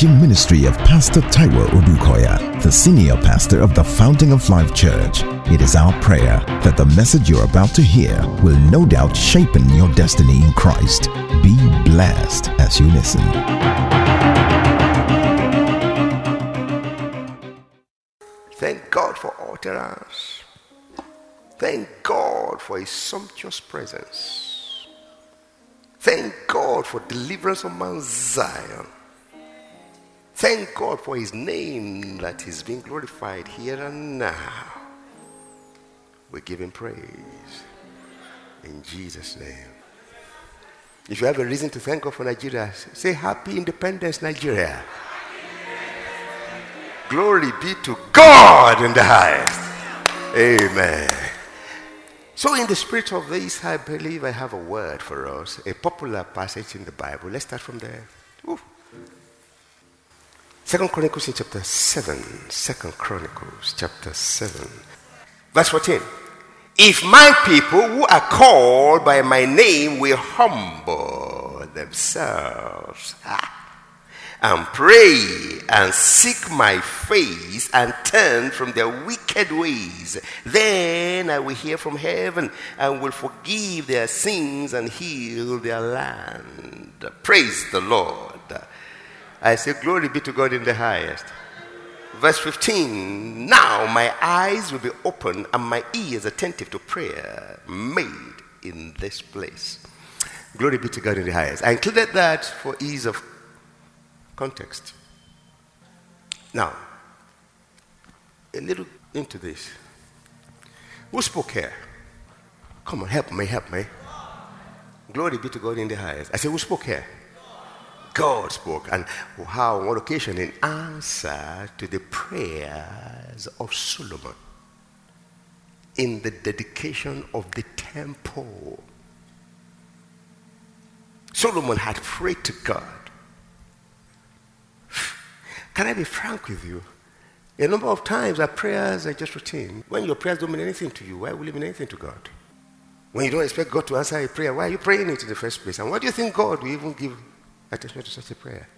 teaching ministry of Pastor Taiwo Odukoya, the senior pastor of the Fountain of Life Church. It is our prayer that the message you're about to hear will no doubt shape your destiny in Christ. Be blessed as you listen. Thank God for utterance. Thank God for his sumptuous presence. Thank God for deliverance of Mount Zion. Thank God for his name that is being glorified here and now. We give him praise. In Jesus' name. If you have a reason to thank God for Nigeria, say Happy Independence, Nigeria. Glory be to God in the highest. Amen. So, in the spirit of this, I believe I have a word for us, a popular passage in the Bible. Let's start from there. Ooh. Second Chronicles chapter 7. Second Chronicles chapter 7. Verse 14. If my people who are called by my name will humble themselves and pray and seek my face and turn from their wicked ways, then I will hear from heaven and will forgive their sins and heal their land. Praise the Lord. I say, Glory be to God in the highest. Verse 15 Now my eyes will be open and my ears attentive to prayer made in this place. Glory be to God in the highest. I included that for ease of context. Now, a little into this. Who spoke here? Come on, help me, help me. Glory be to God in the highest. I said, Who spoke here? God spoke, and how on one occasion in answer to the prayers of Solomon in the dedication of the temple. Solomon had prayed to God. Can I be frank with you? A number of times our prayers are just routine. When your prayers don't mean anything to you, why will it mean anything to God? When you don't expect God to answer a prayer, why are you praying it in the first place? And what do you think God will even give attention to such a prayer.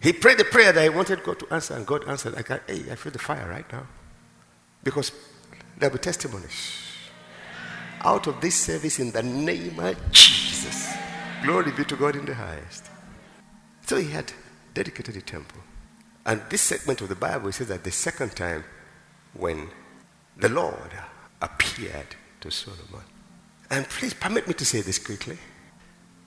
He prayed the prayer that he wanted God to answer, and God answered. I hey, I feel the fire right now. Because there'll be testimonies out of this service in the name of Jesus. Glory be to God in the highest. So he had dedicated the temple. And this segment of the Bible says that the second time when the Lord appeared to Solomon. And please permit me to say this quickly.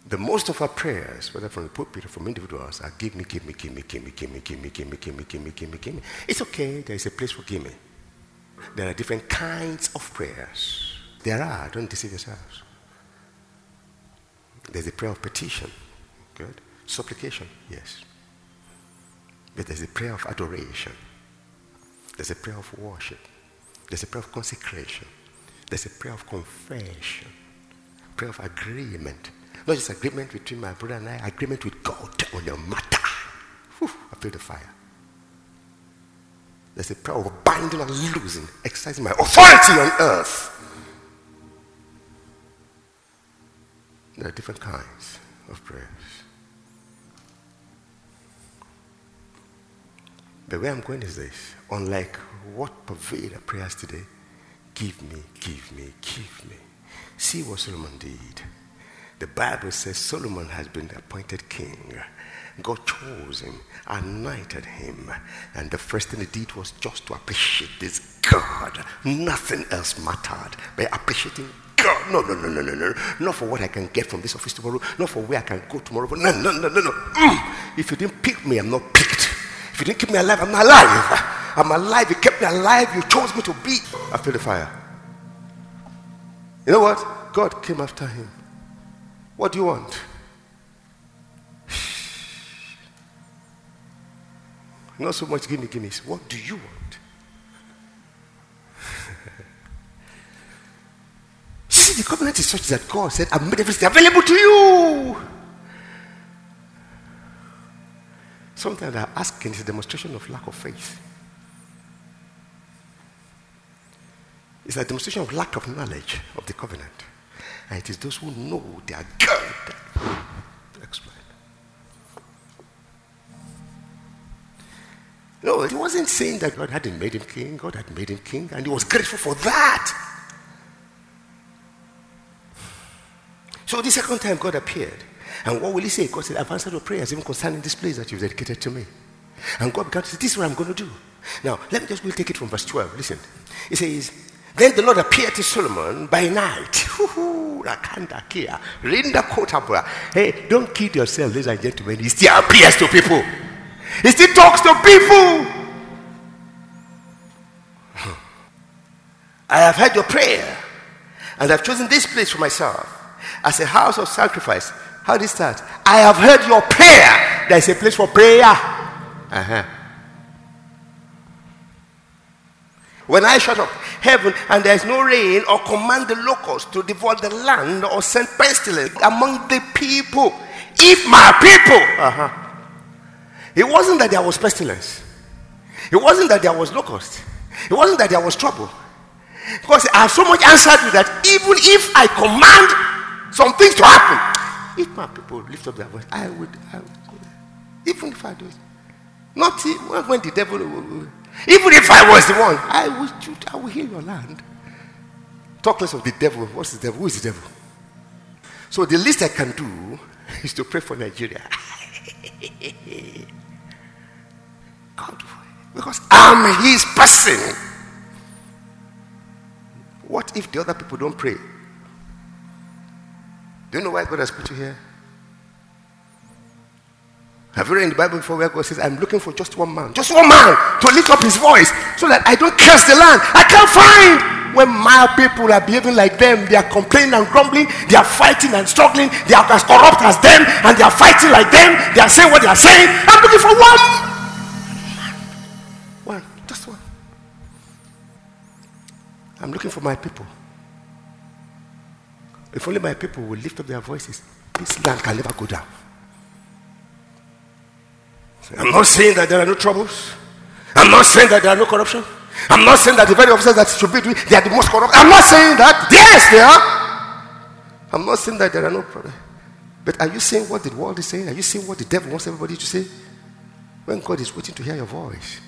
The most of our prayers, whether from the pulpit or from individuals, are give me, give me, give me, give me, give me, give me, give me, give me, give me, give me, give me. It's okay, there is a place for give me. There are different kinds of prayers. There are, don't deceive yourselves. There's a prayer of petition, good. Supplication, yes. But there's a prayer of adoration. There's a prayer of worship. There's a prayer of consecration. There's a prayer of confession. Prayer of agreement not just agreement between my brother and I, agreement with God on your matter. Whew, I feel the fire. There's a prayer of binding and losing, exercising my authority on earth. There are different kinds of prayers. The way I'm going is this unlike what pervade our prayers today, give me, give me, give me. See what Solomon did. The Bible says Solomon has been appointed king. God chose him, anointed him, and the first thing he did was just to appreciate this God. Nothing else mattered by appreciating God. No, no, no, no, no, no. Not for what I can get from this office tomorrow, not for where I can go tomorrow. No, no, no, no, no. Mm. If you didn't pick me, I'm not picked. If you didn't keep me alive, I'm not alive. I'm alive. You kept me alive. You chose me to be. I feel the fire. You know what? God came after him. What do you want? Not so much gimme. What do you want? See, the covenant is such that God said, I've made everything available to you. Sometimes I'm asking is a demonstration of lack of faith. It's a demonstration of lack of knowledge of the covenant. And it is those who know they are God that exploit. No, he wasn't saying that God hadn't made him king. God had made him king, and he was grateful for that. So the second time God appeared, and what will he say? God said, I've answered your prayers, even concerning this place that you've dedicated to me. And God began to say, This is what I'm going to do. Now, let me just we'll take it from verse 12. Listen. It says, Then the Lord appeared to Solomon by night. Hey, don't kid yourself, ladies and gentlemen. He still appears to people. He still talks to people. I have heard your prayer, and I've chosen this place for myself as a house of sacrifice. How did it start? I have heard your prayer. There is a place for prayer. Uh-huh. When I shut up heaven and there is no rain, or command the locusts to devour the land, or send pestilence among the people, if my people, uh-huh. it wasn't that there was pestilence, it wasn't that there was locust, it wasn't that there was trouble. Because I have so much answered you that even if I command some things to happen, if my people lift up their voice, I would, I would even if I do it. Not when the devil even if I was the one, I will, I will heal your land. Talk less of the devil. What's the devil? Who is the devil? So the least I can do is to pray for Nigeria. God, because I'm his person. What if the other people don't pray? Do you know why God has put you here? Have you read in the Bible before where God says, I'm looking for just one man, just one man to lift up his voice so that I don't curse the land? I can't find. When my people are behaving like them, they are complaining and grumbling, they are fighting and struggling, they are as corrupt as them, and they are fighting like them, they are saying what they are saying. I'm looking for one One, just one. I'm looking for my people. If only my people will lift up their voices, this land can never go down. I'm not saying that there are no troubles. I'm not saying that there are no corruption. I'm not saying that the very officers that should be doing, they are the most corrupt. I'm not saying that. Yes, they are. I'm not saying that there are no problems. But are you saying what the world is saying? Are you saying what the devil wants everybody to say? When God is waiting to hear your voice,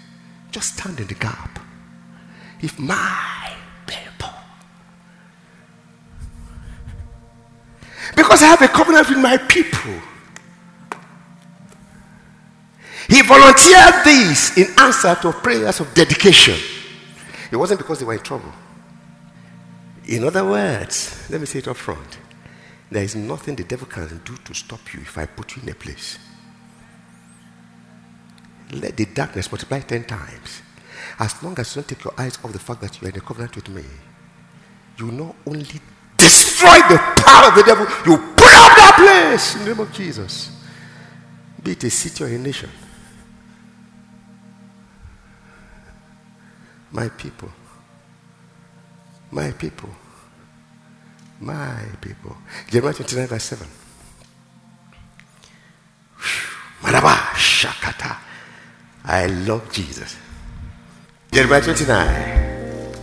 just stand in the gap. If my people, because I have a covenant with my people, He volunteered this in answer to prayers of dedication. It wasn't because they were in trouble. In other words, let me say it up front there is nothing the devil can do to stop you if I put you in a place. Let the darkness multiply 10 times. As long as you don't take your eyes off the fact that you are in a covenant with me, you not only destroy the power of the devil, you put out that place in the name of Jesus. Be it a city or a nation. My people. My people. My people. Jeremiah 29, verse 7. Maraba Shakata. I love Jesus. Jeremiah 29.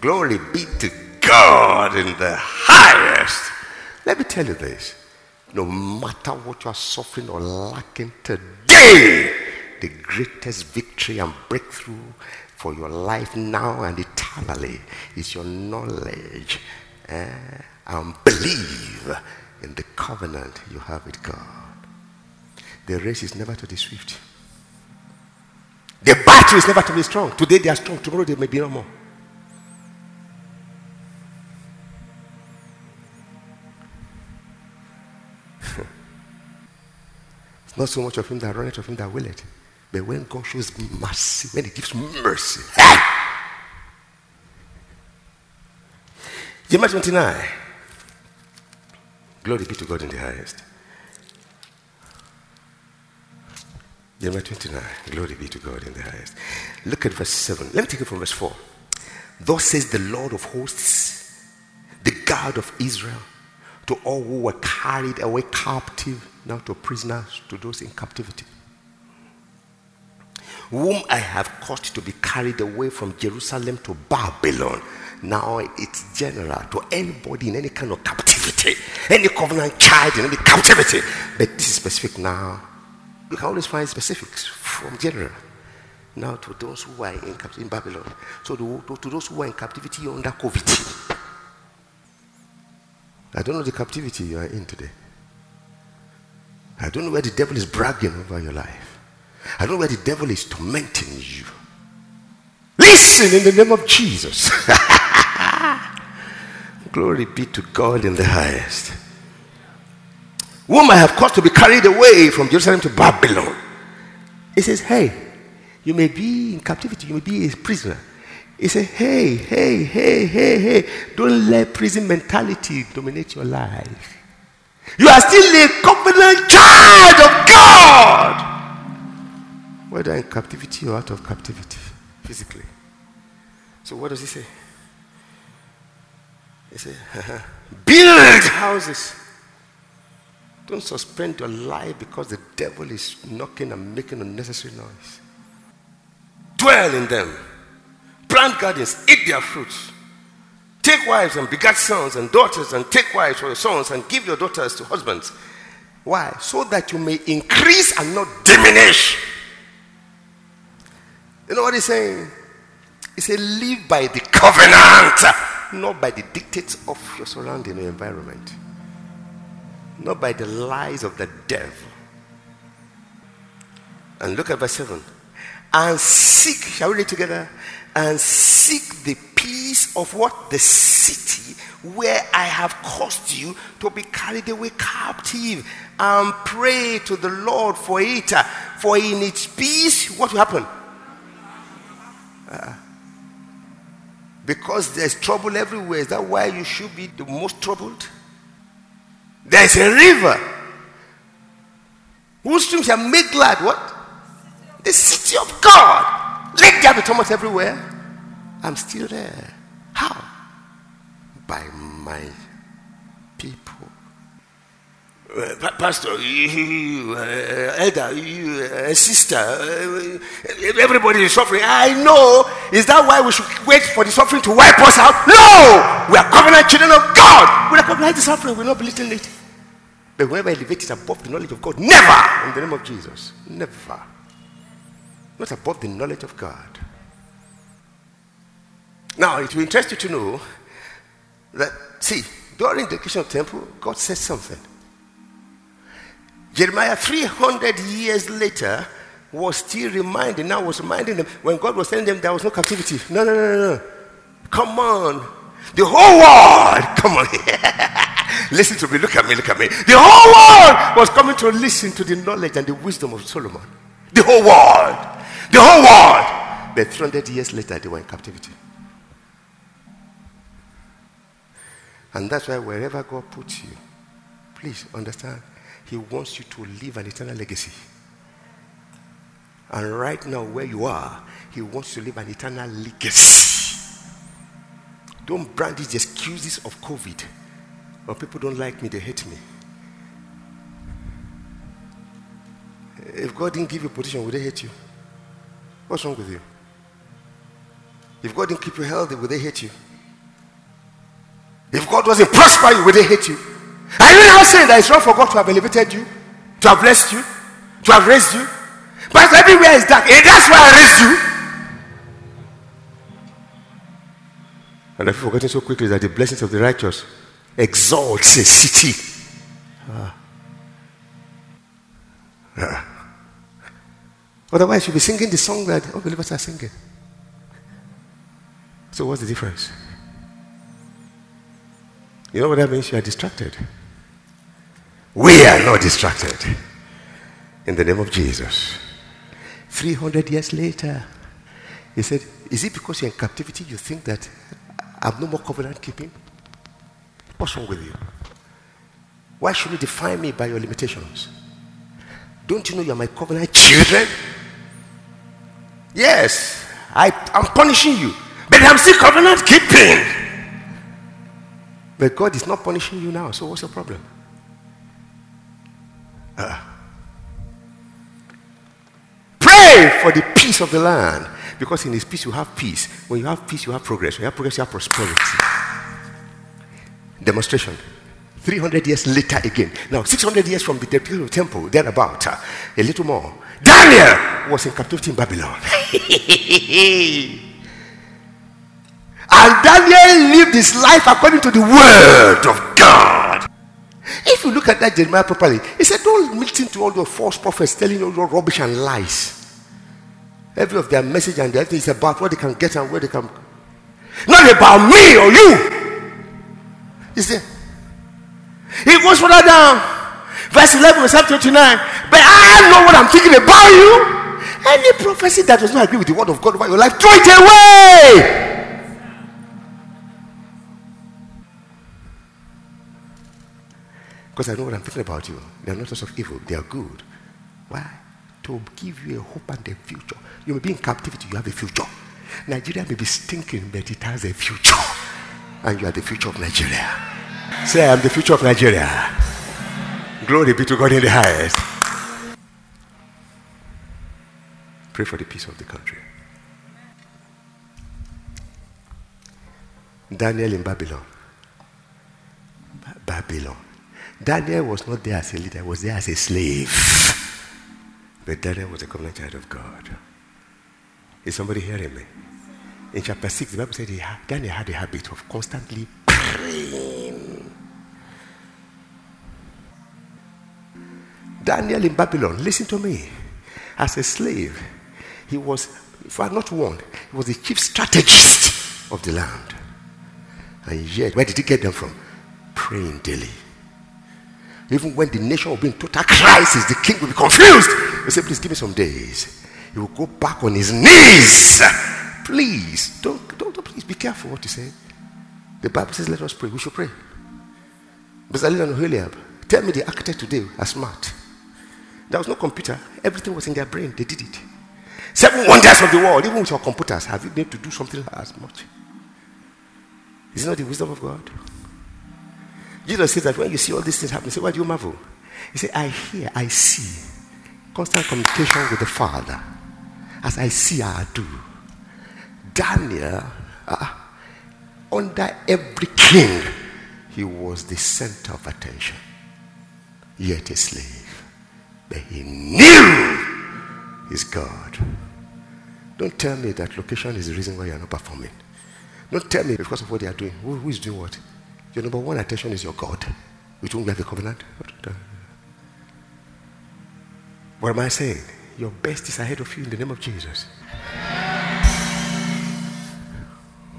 Glory be to God in the highest. Let me tell you this. No matter what you are suffering or lacking today, the greatest victory and breakthrough for your life now and eternally is your knowledge eh, and believe in the covenant you have with God. The race is never to the swift. The battle is never to be strong. Today they are strong, tomorrow they may be no more. it's not so much of him that runneth, of him that will it. But when God shows mercy, when He gives mercy, hey! Jeremiah 29. Glory be to God in the highest. Jeremiah 29. Glory be to God in the highest. Look at verse 7. Let me take it from verse 4. Thus says the Lord of hosts, the God of Israel, to all who were carried away captive, now to prisoners, to those in captivity whom I have caused to be carried away from Jerusalem to Babylon. Now it's general to anybody in any kind of captivity, any covenant child in any captivity. But this is specific now. You can always find specifics from general. now to those who are in captivity in Babylon. So to, to those who are in captivity under COVID. I don't know the captivity you are in today. I don't know where the devil is bragging over your life. I know where the devil is tormenting you. Listen in the name of Jesus. Glory be to God in the highest. Whom I have caused to be carried away from Jerusalem to Babylon. He says, Hey, you may be in captivity, you may be a prisoner. He said, Hey, hey, hey, hey, hey, don't let prison mentality dominate your life. You are still a covenant child of God. Whether in captivity or out of captivity, physically. So, what does he say? He says, uh-huh. Build houses don't suspend your life because the devil is knocking and making unnecessary noise. Dwell in them. Plant gardens, eat their fruits. Take wives and begat sons and daughters, and take wives for your sons and give your daughters to husbands. Why? So that you may increase and not diminish. You know what he's saying? He said, Live by the covenant, not by the dictates of your surrounding environment not by the lies of the devil. And look at verse 7. And seek, shall we read together? And seek the peace of what? The city where I have caused you to be carried away captive. And pray to the Lord for it. For in its peace, what will happen? Uh, because there's trouble everywhere. Is that why you should be the most troubled? There's a river whose streams shall make glad what? The city of God. Let there be Thomas everywhere. I'm still there. How? By my people. Pastor, uh, elder, you, uh, sister, uh, everybody is suffering. I know. Is that why we should wait for the suffering to wipe us out? No! We are covenant children of God. We covenant the suffering. We will not belittle it. But whenever elevate it above the knowledge of God, never in the name of Jesus. Never. Not above the knowledge of God. Now, it will interest you to know that, see, during the creation of temple, God said something. Jeremiah, 300 years later, was still reminding, now was reminding them when God was telling them there was no captivity. No, no, no, no. Come on. The whole world, come on. listen to me, look at me, look at me. The whole world was coming to listen to the knowledge and the wisdom of Solomon. The whole world. The whole world. But 300 years later, they were in captivity. And that's why wherever God puts you, please understand, He wants you to leave an eternal legacy. And right now, where you are, He wants you to leave an eternal legacy. Don't brand these excuses of COVID or people don't like me, they hate me. If God didn't give you a position, would they hate you? What's wrong with you? If God didn't keep you healthy, would they hate you? If God doesn't prosper you, would they hate you? Are you now saying that it's wrong for God to have elevated you, to have blessed you, to have raised you? But everywhere is dark, and that's why I raised you. And I've forgotten so quickly that the blessings of the righteous exalts a city. Ah. Ah. Otherwise, you'll be singing the song that unbelievers are singing. So, what's the difference? You know what that means? You are distracted. We are not distracted. In the name of Jesus. 300 years later, he said, Is it because you're in captivity you think that I'm no more covenant keeping? What's wrong with you? Why should you define me by your limitations? Don't you know you're my covenant children? Yes, I, I'm punishing you, but I'm still covenant keeping. But God is not punishing you now, so what's the problem? Pray for the peace of the land because in His peace you have peace. When you have peace, you have progress. When you have progress, you have prosperity. Demonstration. 300 years later again. Now, 600 years from the temple, thereabout, uh, a little more. Daniel was in captivity in Babylon. and Daniel lived his life according to the word of God. If you look at that Jeremiah properly, he said, Don't listen to all the false prophets telling you all your rubbish and lies. Every of their message and everything is about what they can get and where they can. Not about me or you. You see? He goes further down. Verse 11, verse 29. But I know what I'm thinking about you. Any prophecy that does not agree with the word of God over your life, throw it away. Because I know what I'm thinking about you. They are not thoughts of evil, they are good. Why? To give you a hope and a future. You may be in captivity, you have a future. Nigeria may be stinking, but it has a future. And you are the future of Nigeria. Say, I am the future of Nigeria. Glory be to God in the highest. Pray for the peace of the country. Daniel in Babylon. Babylon. Daniel was not there as a leader, he was there as a slave. But Daniel was a covenant child of God. Is somebody hearing me? In chapter 6, the Bible said he had, Daniel had a habit of constantly praying. Daniel in Babylon, listen to me. As a slave, he was, if I'm not one, he was the chief strategist of the land. And yet, where did he get them from? Praying daily. Even when the nation will be in total crisis, the king will be confused. He said, Please give me some days. He will go back on his knees. Please, don't, don't, please be careful what you say. The Bible says, Let us pray. We should pray. Bezalel and Oholiab, tell me the architect today are smart. There was no computer, everything was in their brain. They did it. Seven wonders of the world, even with your computers, have you been able to do something as much? Is it not the wisdom of God? Jesus says that when you see all these things happen, say, Why do you marvel? He said, I hear, I see. Constant communication with the Father. As I see, I do. Daniel, uh, under every king, he was the center of attention. Yet a slave. But he knew his God. Don't tell me that location is the reason why you are not performing. Don't tell me because of what they are doing. Who, who is doing what? Your number one attention is your God, with whom you have a covenant. What am I saying? Your best is ahead of you in the name of Jesus.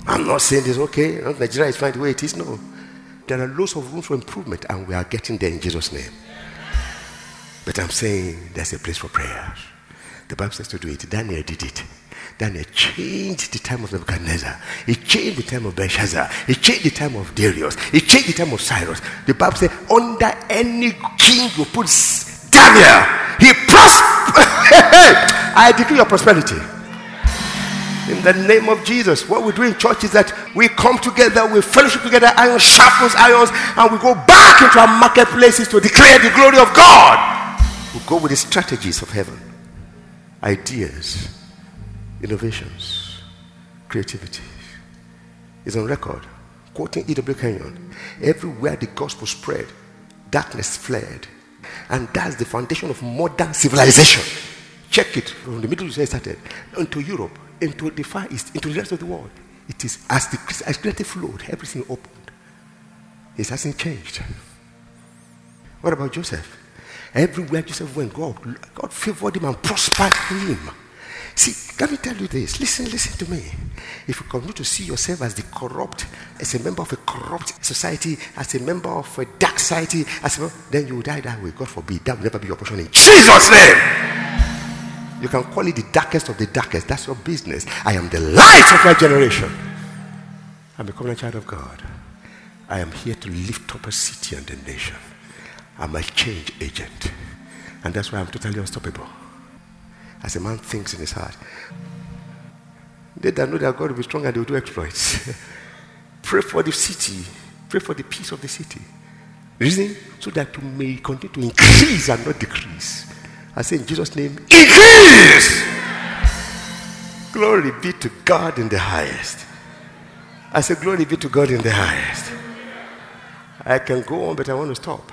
I'm not saying this, okay, Nigeria is fine the way it is. No. There are lots of room for improvement, and we are getting there in Jesus' name. But I'm saying there's a place for prayer. The Bible says to do it. Daniel did it. Daniel changed the time of Nebuchadnezzar. He changed the time of Belshazzar. He changed the time of Darius. He changed the time of Cyrus. The Bible says, under any king you put Daniel, he prospered. I decree your prosperity. In the name of Jesus, what we do in church is that we come together, we fellowship together, iron sharpens irons, and we go back into our marketplaces to declare the glory of God. We go with the strategies of heaven, ideas, innovations, creativity. Is on record. Quoting E.W. Kenyon, everywhere the gospel spread, darkness fled. And that's the foundation of modern civilization. Check it from the Middle East started into Europe, into the Far East, into the rest of the world. It is as the as Christianity flowed, everything opened. It hasn't changed. What about Joseph? Everywhere Joseph went, God, God favored him and prospered him. See, let me tell you this. Listen, listen to me. If you continue to see yourself as the corrupt, as a member of a corrupt society, as a member of a dark society, as a, then you will die that way. God forbid. That will never be your portion in Jesus' name. You can call it the darkest of the darkest. That's your business. I am the light of my generation. I'm becoming a child of God. I am here to lift up a city and a nation. I'm a change agent. And that's why I'm totally unstoppable as a man thinks in his heart. They that know that God will be strong and they will do exploits. Pray for the city. Pray for the peace of the city. Reason so that you may continue to increase and not decrease. I say in Jesus' name, increase! Glory be to God in the highest. I say, Glory be to God in the highest. I can go on, but I want to stop.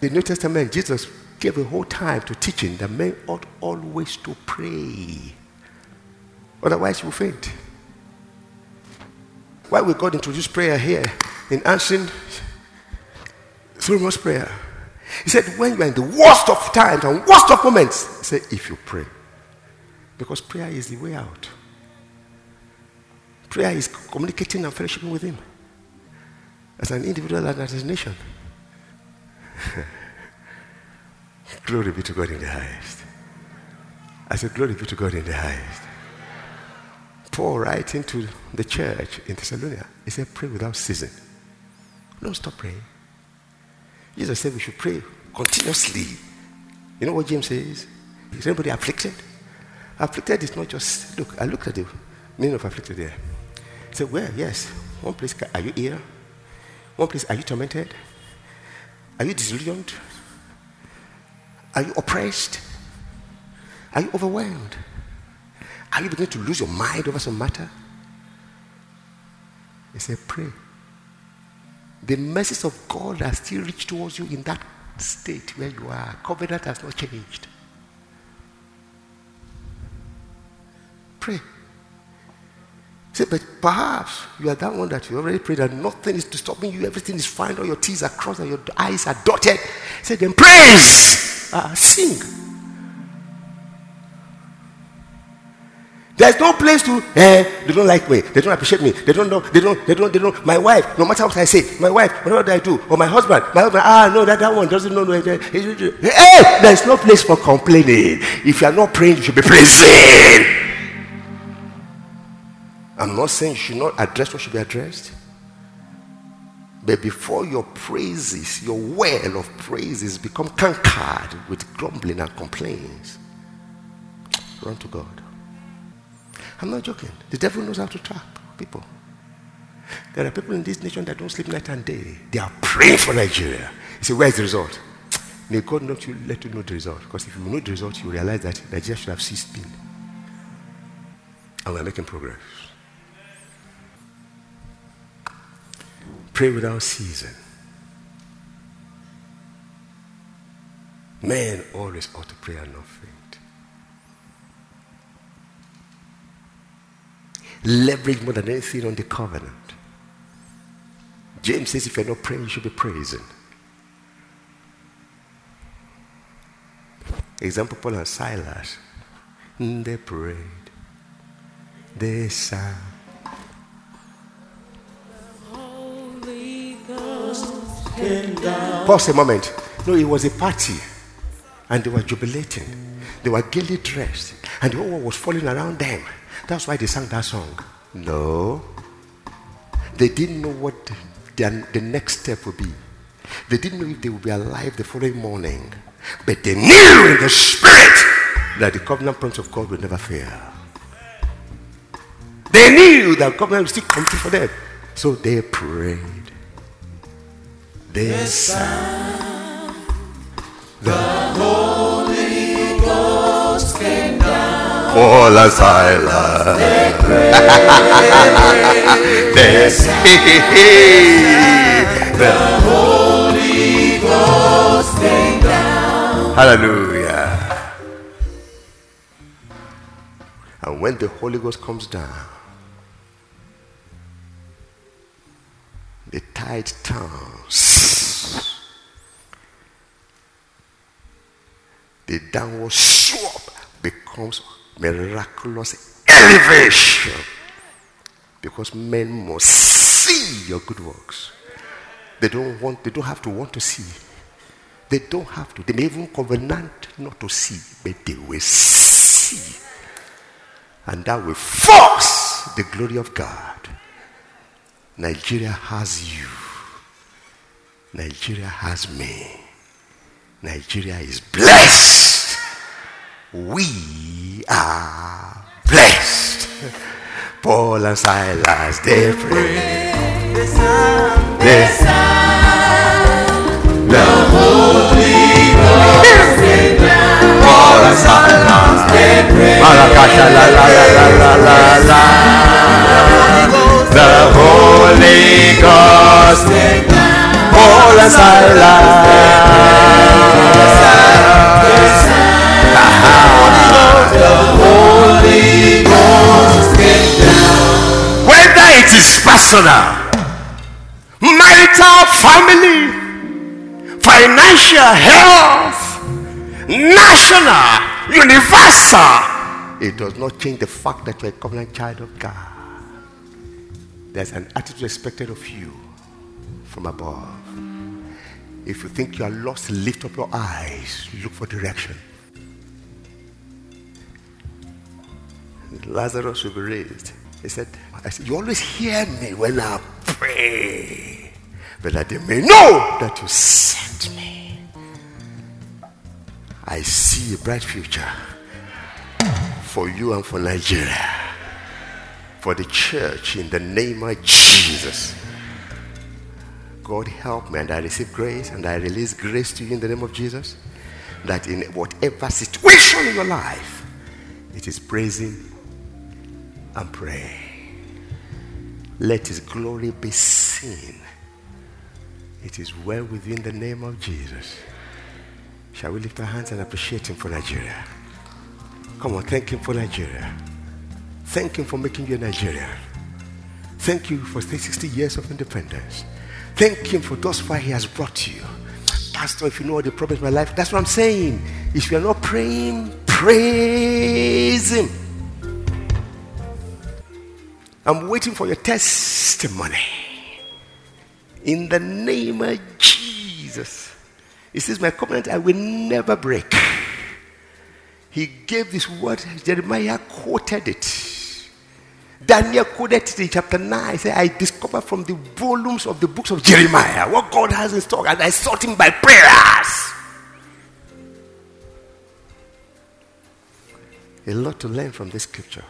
The New Testament, Jesus gave a whole time to teaching that men ought always to pray. Otherwise, you faint. Why will God introduce prayer here in answering Solomon's prayer? He said, when you're in the worst of times and worst of moments, he said, if you pray. Because prayer is the way out. Prayer is communicating and fellowshipping with Him as an individual and as a nation. glory be to God in the highest. I said, Glory be to God in the highest. Paul writing to the church in Thessalonica, he said, Pray without ceasing. Don't stop praying. Jesus said we should pray continuously. You know what James says? Is anybody afflicted? Afflicted is not just, look, I looked at the meaning of afflicted there. He said, Well, yes. One place, are you ill? One place, are you tormented? Are you disillusioned? Are you oppressed? Are you overwhelmed? Are you beginning to lose your mind over some matter? He said, Pray. The mercies of God are still reached towards you in that state where you are. Covenant has not changed. Pray. Say, but perhaps you are that one that you already prayed and nothing is disturbing you. Everything is fine. All your T's are crossed and your I's are dotted. Say, then praise. Uh, sing. There's no place to, eh, they don't like me, they don't appreciate me, they don't know, they don't, they don't, they don't. My wife, no matter what I say, my wife, whatever I do, or my husband, my husband, ah, no, that, that one doesn't know. Hey, there's no place for complaining. If you are not praying, you should be praising. I'm not saying you should not address what should be addressed. But before your praises, your well of praises become cankered with grumbling and complaints, run to God. I'm not joking. The devil knows how to trap people. There are people in this nation that don't sleep night and day. They are praying for Nigeria. You say, where's the result? May God not you, let you know the result. Because if you know the result, you realize that Nigeria should have ceased being. And we're making progress. Pray without ceasing. Men always ought to pray and not faint. leverage more than anything on the covenant. James says if you're not praying, you should be praising. Example Paul and Silas. They prayed. They sang. Pause a moment. No, it was a party. And they were jubilating. They were gaily dressed. And the whole was falling around them. That's why they sang that song. No. They didn't know what the, the next step would be. They didn't know if they would be alive the following morning. But they knew in the spirit that the covenant promise of God would never fail. They knew that covenant would still come for them. So they prayed. They sang. The Holy Ghost came down. Paul and Silas. the saints The Holy Ghost came down. Hallelujah. And when the Holy Ghost comes down, the tide turns. The downward slope becomes miraculous elevation because men must see your good works. They don't want, they don't have to want to see. They don't have to. They may even covenant not to see, but they will see. And that will force the glory of God. Nigeria has you. Nigeria has me. Nigeria is blessed. We are blessed. Paul and Silas, they pray. The sound, the sound, the Holy Ghost Paul and Silas, they pray. Malakasha la la la la la la la. The Holy Ghost Paul and Silas. Whether it is personal, marital, family, financial, health, national, universal, it does not change the fact that you're a covenant child of God. There's an attitude expected of you from above. If you think you are lost, lift up your eyes, look for direction. Lazarus will be raised. He said, I said, You always hear me when I pray, but that they may know that you sent me. I see a bright future for you and for Nigeria, for the church in the name of Jesus. God help me and I receive grace and I release grace to you in the name of Jesus. That in whatever situation in your life, it is praising and praying. Let his glory be seen. It is well within the name of Jesus. Shall we lift our hands and appreciate him for Nigeria? Come on, thank Him for Nigeria. Thank Him for making you a Nigerian. Thank you for 60 years of independence. Thank Him for thus far He has brought you. Pastor, if you know all the problems in my life, that's what I'm saying. If you are not praying, praise Him. I'm waiting for your testimony. In the name of Jesus. It says, My covenant I will never break he gave this word, Jeremiah quoted it. Daniel quoted in chapter 9. He said, I discovered from the volumes of the books of Jeremiah what God has in store, and I sought him by prayers. A lot to learn from this scripture.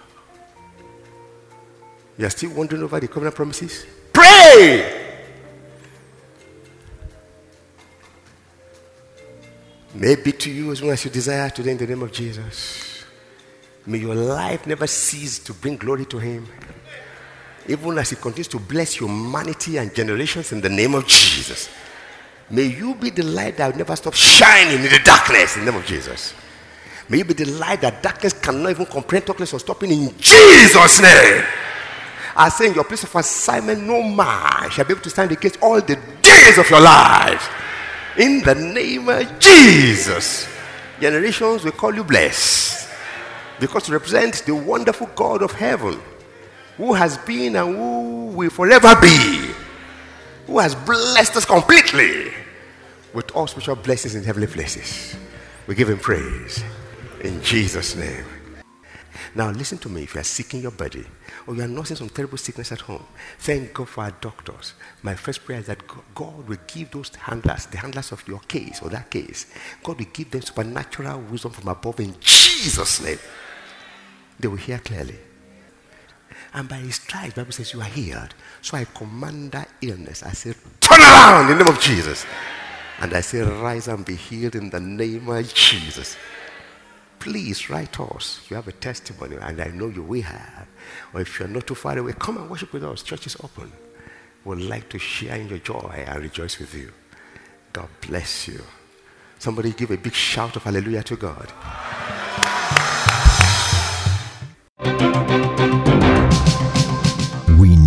You are still wondering over the covenant promises? Pray! may be to you as long as you desire today in the name of Jesus. May your life never cease to bring glory to Him. Even as He continues to bless humanity and generations in the name of Jesus. May you be the light that will never stop shining in the darkness in the name of Jesus. May you be the light that darkness cannot even comprehend, darkness or stopping in Jesus' name. I say in your place of assignment, no man shall be able to stand against all the days of your life. In the name of Jesus. Generations will call you blessed because you represent the wonderful God of heaven who has been and who will forever be, who has blessed us completely with all spiritual blessings in heavenly places. We give him praise in Jesus' name. Now, listen to me if you are seeking your body or you are nursing some terrible sickness at home, thank God for our doctors. My first prayer is that God will give those handlers, the handlers of your case or that case, God will give them supernatural wisdom from above in Jesus' name. They will hear clearly. And by his stripes, Bible says you are healed. So I command that illness. I say, turn around in the name of Jesus. And I say, rise and be healed in the name of Jesus please write us. You have a testimony, and I know you will have, or if you're not too far away, come and worship with us. Church is open. We'd like to share in your joy and rejoice with you. God bless you. Somebody give a big shout of hallelujah to God.